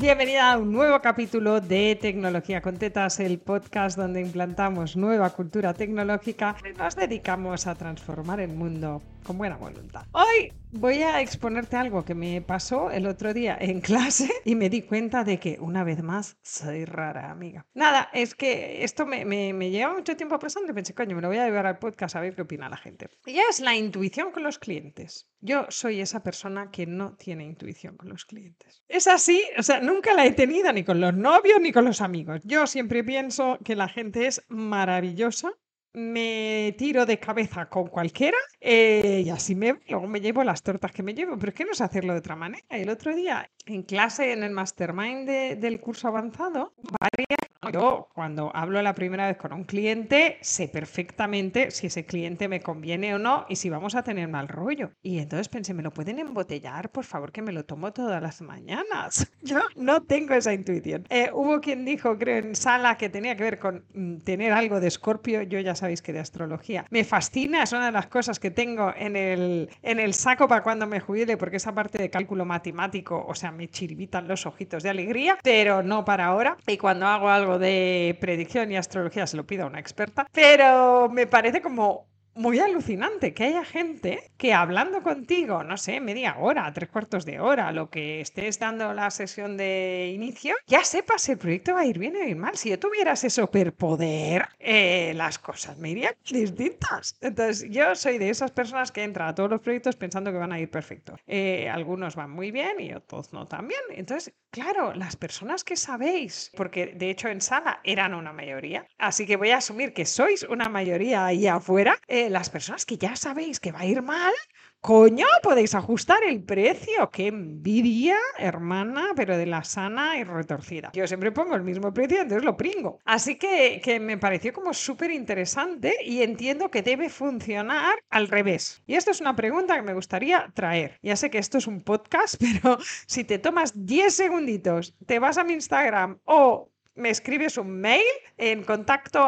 Bienvenida a un nuevo capítulo de Tecnología con Tetas, el podcast donde implantamos nueva cultura tecnológica y nos dedicamos a transformar el mundo con buena voluntad. Hoy voy a exponerte algo que me pasó el otro día en clase y me di cuenta de que una vez más soy rara, amiga. Nada, es que esto me, me, me lleva mucho tiempo pasando y pensé, coño, me lo voy a llevar al podcast a ver qué opina la gente. Y es la intuición con los clientes. Yo soy esa persona que no tiene intuición con los clientes. Es así, o sea, nunca la he tenido ni con los novios ni con los amigos. Yo siempre pienso que la gente es maravillosa me tiro de cabeza con cualquiera eh, y así me luego me llevo las tortas que me llevo, pero es que no sé hacerlo de otra manera. El otro día en clase, en el mastermind del curso avanzado, varias yo cuando hablo la primera vez con un cliente sé perfectamente si ese cliente me conviene o no y si vamos a tener mal rollo. Y entonces pensé, ¿me lo pueden embotellar? Por favor, que me lo tomo todas las mañanas. Yo no tengo esa intuición. Eh, hubo quien dijo, creo, en sala que tenía que ver con mm, tener algo de escorpio. Yo ya sabéis que de astrología me fascina, es una de las cosas que tengo en el, en el saco para cuando me jubile, porque esa parte de cálculo matemático, o sea, me chiribitan los ojitos de alegría, pero no para ahora. Y cuando hago algo de predicción y astrología se lo pido a una experta, pero me parece como muy alucinante que haya gente que hablando contigo, no sé, media hora, tres cuartos de hora, lo que estés dando la sesión de inicio, ya sepas si el proyecto va a ir bien o ir mal. Si yo tuviera ese superpoder, eh, las cosas me irían distintas. Entonces, yo soy de esas personas que entran a todos los proyectos pensando que van a ir perfectos. Eh, algunos van muy bien y otros no tan bien. Entonces, claro, las personas que sabéis, porque de hecho en sala eran una mayoría, así que voy a asumir que sois una mayoría ahí afuera. Eh, las personas que ya sabéis que va a ir mal, coño, podéis ajustar el precio. Qué envidia, hermana, pero de la sana y retorcida. Yo siempre pongo el mismo precio, entonces lo pringo. Así que, que me pareció como súper interesante y entiendo que debe funcionar al revés. Y esto es una pregunta que me gustaría traer. Ya sé que esto es un podcast, pero si te tomas 10 segunditos, te vas a mi Instagram o me escribes un mail en contacto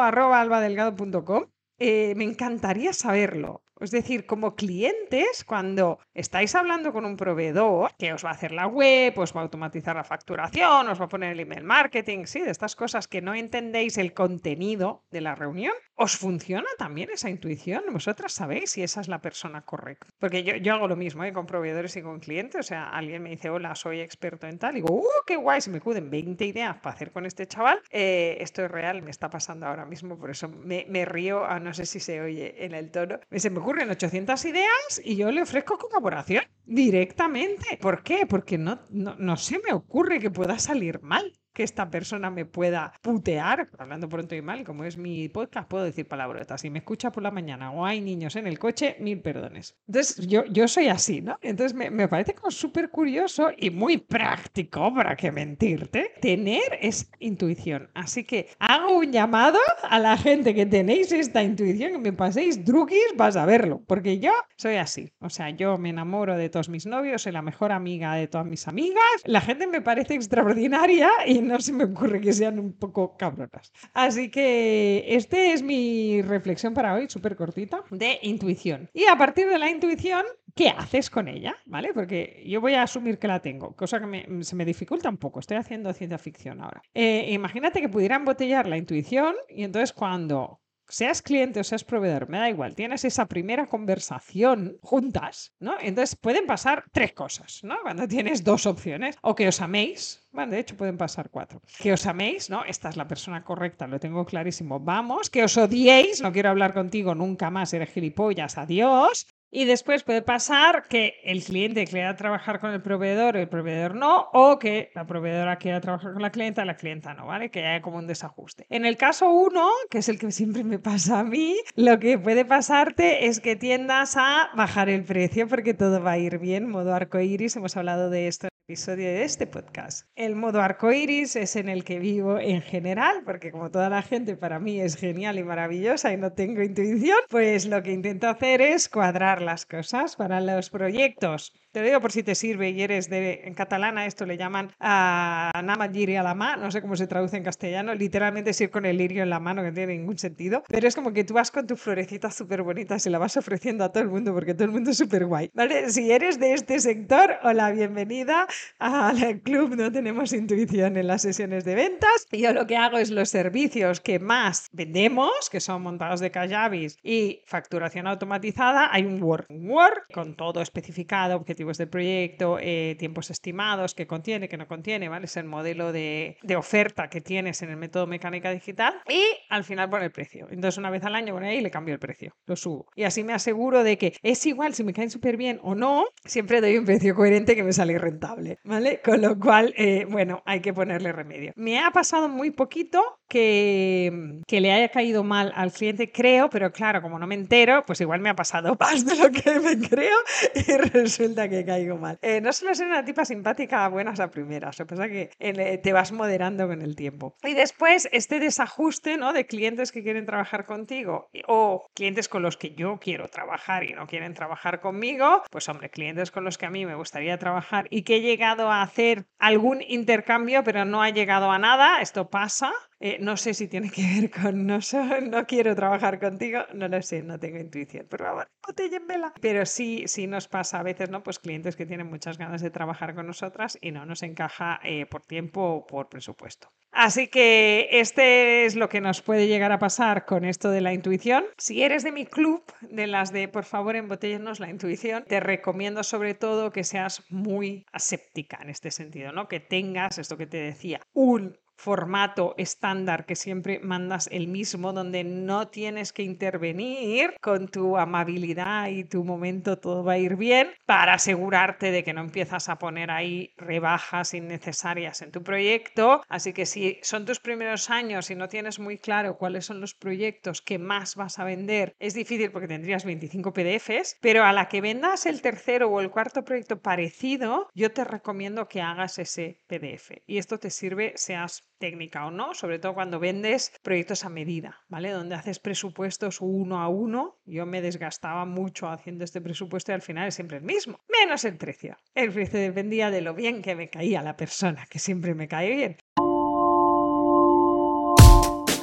eh, me encantaría saberlo. Es decir, como clientes, cuando estáis hablando con un proveedor que os va a hacer la web, os va a automatizar la facturación, os va a poner el email marketing, sí, de estas cosas que no entendéis el contenido de la reunión, ¿os funciona también esa intuición? ¿Vosotras sabéis si esa es la persona correcta? Porque yo, yo hago lo mismo ¿eh? con proveedores y con clientes. O sea, alguien me dice, hola, soy experto en tal. Y digo, ¡uh, qué guay! Se me acuden 20 ideas para hacer con este chaval. Eh, esto es real, me está pasando ahora mismo, por eso me, me río, a, no sé si se oye en el tono. Se me ocurren 800 ideas y yo le ofrezco colaboración directamente. ¿Por qué? Porque no, no, no se me ocurre que pueda salir mal que esta persona me pueda putear, hablando pronto y mal, como es mi podcast, puedo decir palabrotas. Si me escucha por la mañana o hay niños en el coche, mil perdones. Entonces, yo, yo soy así, ¿no? Entonces, me, me parece como súper curioso y muy práctico, para que mentirte, tener esa intuición. Así que hago un llamado a la gente que tenéis esta intuición, que me paséis drugis, vas a verlo, porque yo soy así. O sea, yo me enamoro de todos mis novios, soy la mejor amiga de todas mis amigas, la gente me parece extraordinaria y no se me ocurre que sean un poco cabronas. Así que este es mi reflexión para hoy, súper cortita, de intuición. Y a partir de la intuición, ¿qué haces con ella? ¿Vale? Porque yo voy a asumir que la tengo, cosa que se me dificulta un poco. Estoy haciendo ciencia ficción ahora. Eh, imagínate que pudiera embotellar la intuición y entonces cuando seas cliente o seas proveedor, me da igual, tienes esa primera conversación juntas, ¿no? Entonces pueden pasar tres cosas, ¿no? Cuando tienes dos opciones, o que os améis, bueno, de hecho pueden pasar cuatro, que os améis, ¿no? Esta es la persona correcta, lo tengo clarísimo, vamos, que os odiéis, no quiero hablar contigo nunca más, eres gilipollas, adiós, y después puede pasar que el cliente quiera trabajar con el proveedor, el proveedor no, o que la proveedora quiera trabajar con la clienta, la clienta no, ¿vale? Que haya como un desajuste. En el caso uno, que es el que siempre me pasa a mí, lo que puede pasarte es que tiendas a bajar el precio porque todo va a ir bien, modo arco iris, hemos hablado de esto episodio de este podcast. El modo arcoiris es en el que vivo en general, porque como toda la gente para mí es genial y maravillosa y no tengo intuición, pues lo que intento hacer es cuadrar las cosas para los proyectos te lo digo por si te sirve y eres de, en catalana esto le llaman a Nama a la mano, no sé cómo se traduce en castellano, literalmente es ir con el lirio en la mano, que no tiene ningún sentido, pero es como que tú vas con tu florecita súper bonita, se la vas ofreciendo a todo el mundo porque todo el mundo es súper guay. ¿Vale? Si eres de este sector, hola, bienvenida al club No Tenemos Intuición en las sesiones de ventas. Yo lo que hago es los servicios que más vendemos, que son montados de Kajabi y facturación automatizada, hay un Word. Un Word con todo especificado, objetivos del proyecto, eh, tiempos estimados, que contiene, que no contiene, ¿vale? Es el modelo de, de oferta que tienes en el método mecánica digital y al final pone el precio. Entonces una vez al año pone ahí le cambio el precio, lo subo. Y así me aseguro de que es igual si me caen súper bien o no, siempre doy un precio coherente que me sale rentable, ¿vale? Con lo cual, eh, bueno, hay que ponerle remedio. Me ha pasado muy poquito que, le haya caído mal al cliente, creo, pero claro, como no me entero, pues igual me ha pasado más de lo que me creo y resulta que caigo mal. Eh, no suelo ser una tipa simpática a buenas a primeras, lo que pasa que eh, te vas moderando con el tiempo. Y después, este desajuste ¿no? de clientes que quieren trabajar contigo o clientes con los que yo quiero trabajar y no quieren trabajar conmigo, pues hombre, clientes con los que a mí me gustaría trabajar y que he llegado a hacer algún intercambio, pero no ha llegado a nada, esto pasa, eh, no sé si tiene que ver con no, no quiero trabajar contigo, no lo sé, no tengo intuición. Por favor, botella en vela. Pero sí, sí nos pasa a veces, ¿no? Pues clientes que tienen muchas ganas de trabajar con nosotras y no nos encaja eh, por tiempo o por presupuesto. Así que este es lo que nos puede llegar a pasar con esto de la intuición. Si eres de mi club, de las de por favor embotellenos la intuición, te recomiendo sobre todo que seas muy aséptica en este sentido, ¿no? Que tengas esto que te decía, un formato estándar que siempre mandas el mismo, donde no tienes que intervenir con tu amabilidad y tu momento todo va a ir bien para asegurarte de que no empiezas a poner ahí rebajas innecesarias en tu proyecto. Así que si son tus primeros años y no tienes muy claro cuáles son los proyectos que más vas a vender, es difícil porque tendrías 25 PDFs, pero a la que vendas el tercero o el cuarto proyecto parecido, yo te recomiendo que hagas ese PDF. Y esto te sirve seas técnica o no, sobre todo cuando vendes proyectos a medida, ¿vale? Donde haces presupuestos uno a uno. Yo me desgastaba mucho haciendo este presupuesto y al final es siempre el mismo, menos el precio. El precio dependía de lo bien que me caía la persona, que siempre me cae bien.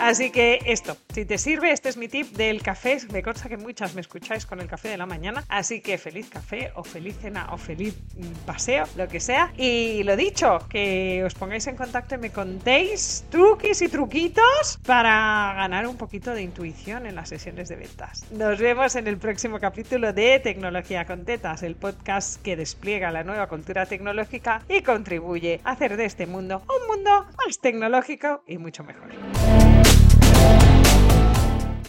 Así que esto, si te sirve, este es mi tip del café. Me consta que muchas me escucháis con el café de la mañana. Así que feliz café o feliz cena o feliz mm, paseo, lo que sea. Y lo dicho, que os pongáis en contacto y me contéis truquis y truquitos para ganar un poquito de intuición en las sesiones de ventas. Nos vemos en el próximo capítulo de Tecnología con Tetas, el podcast que despliega la nueva cultura tecnológica y contribuye a hacer de este mundo un mundo más tecnológico y mucho mejor.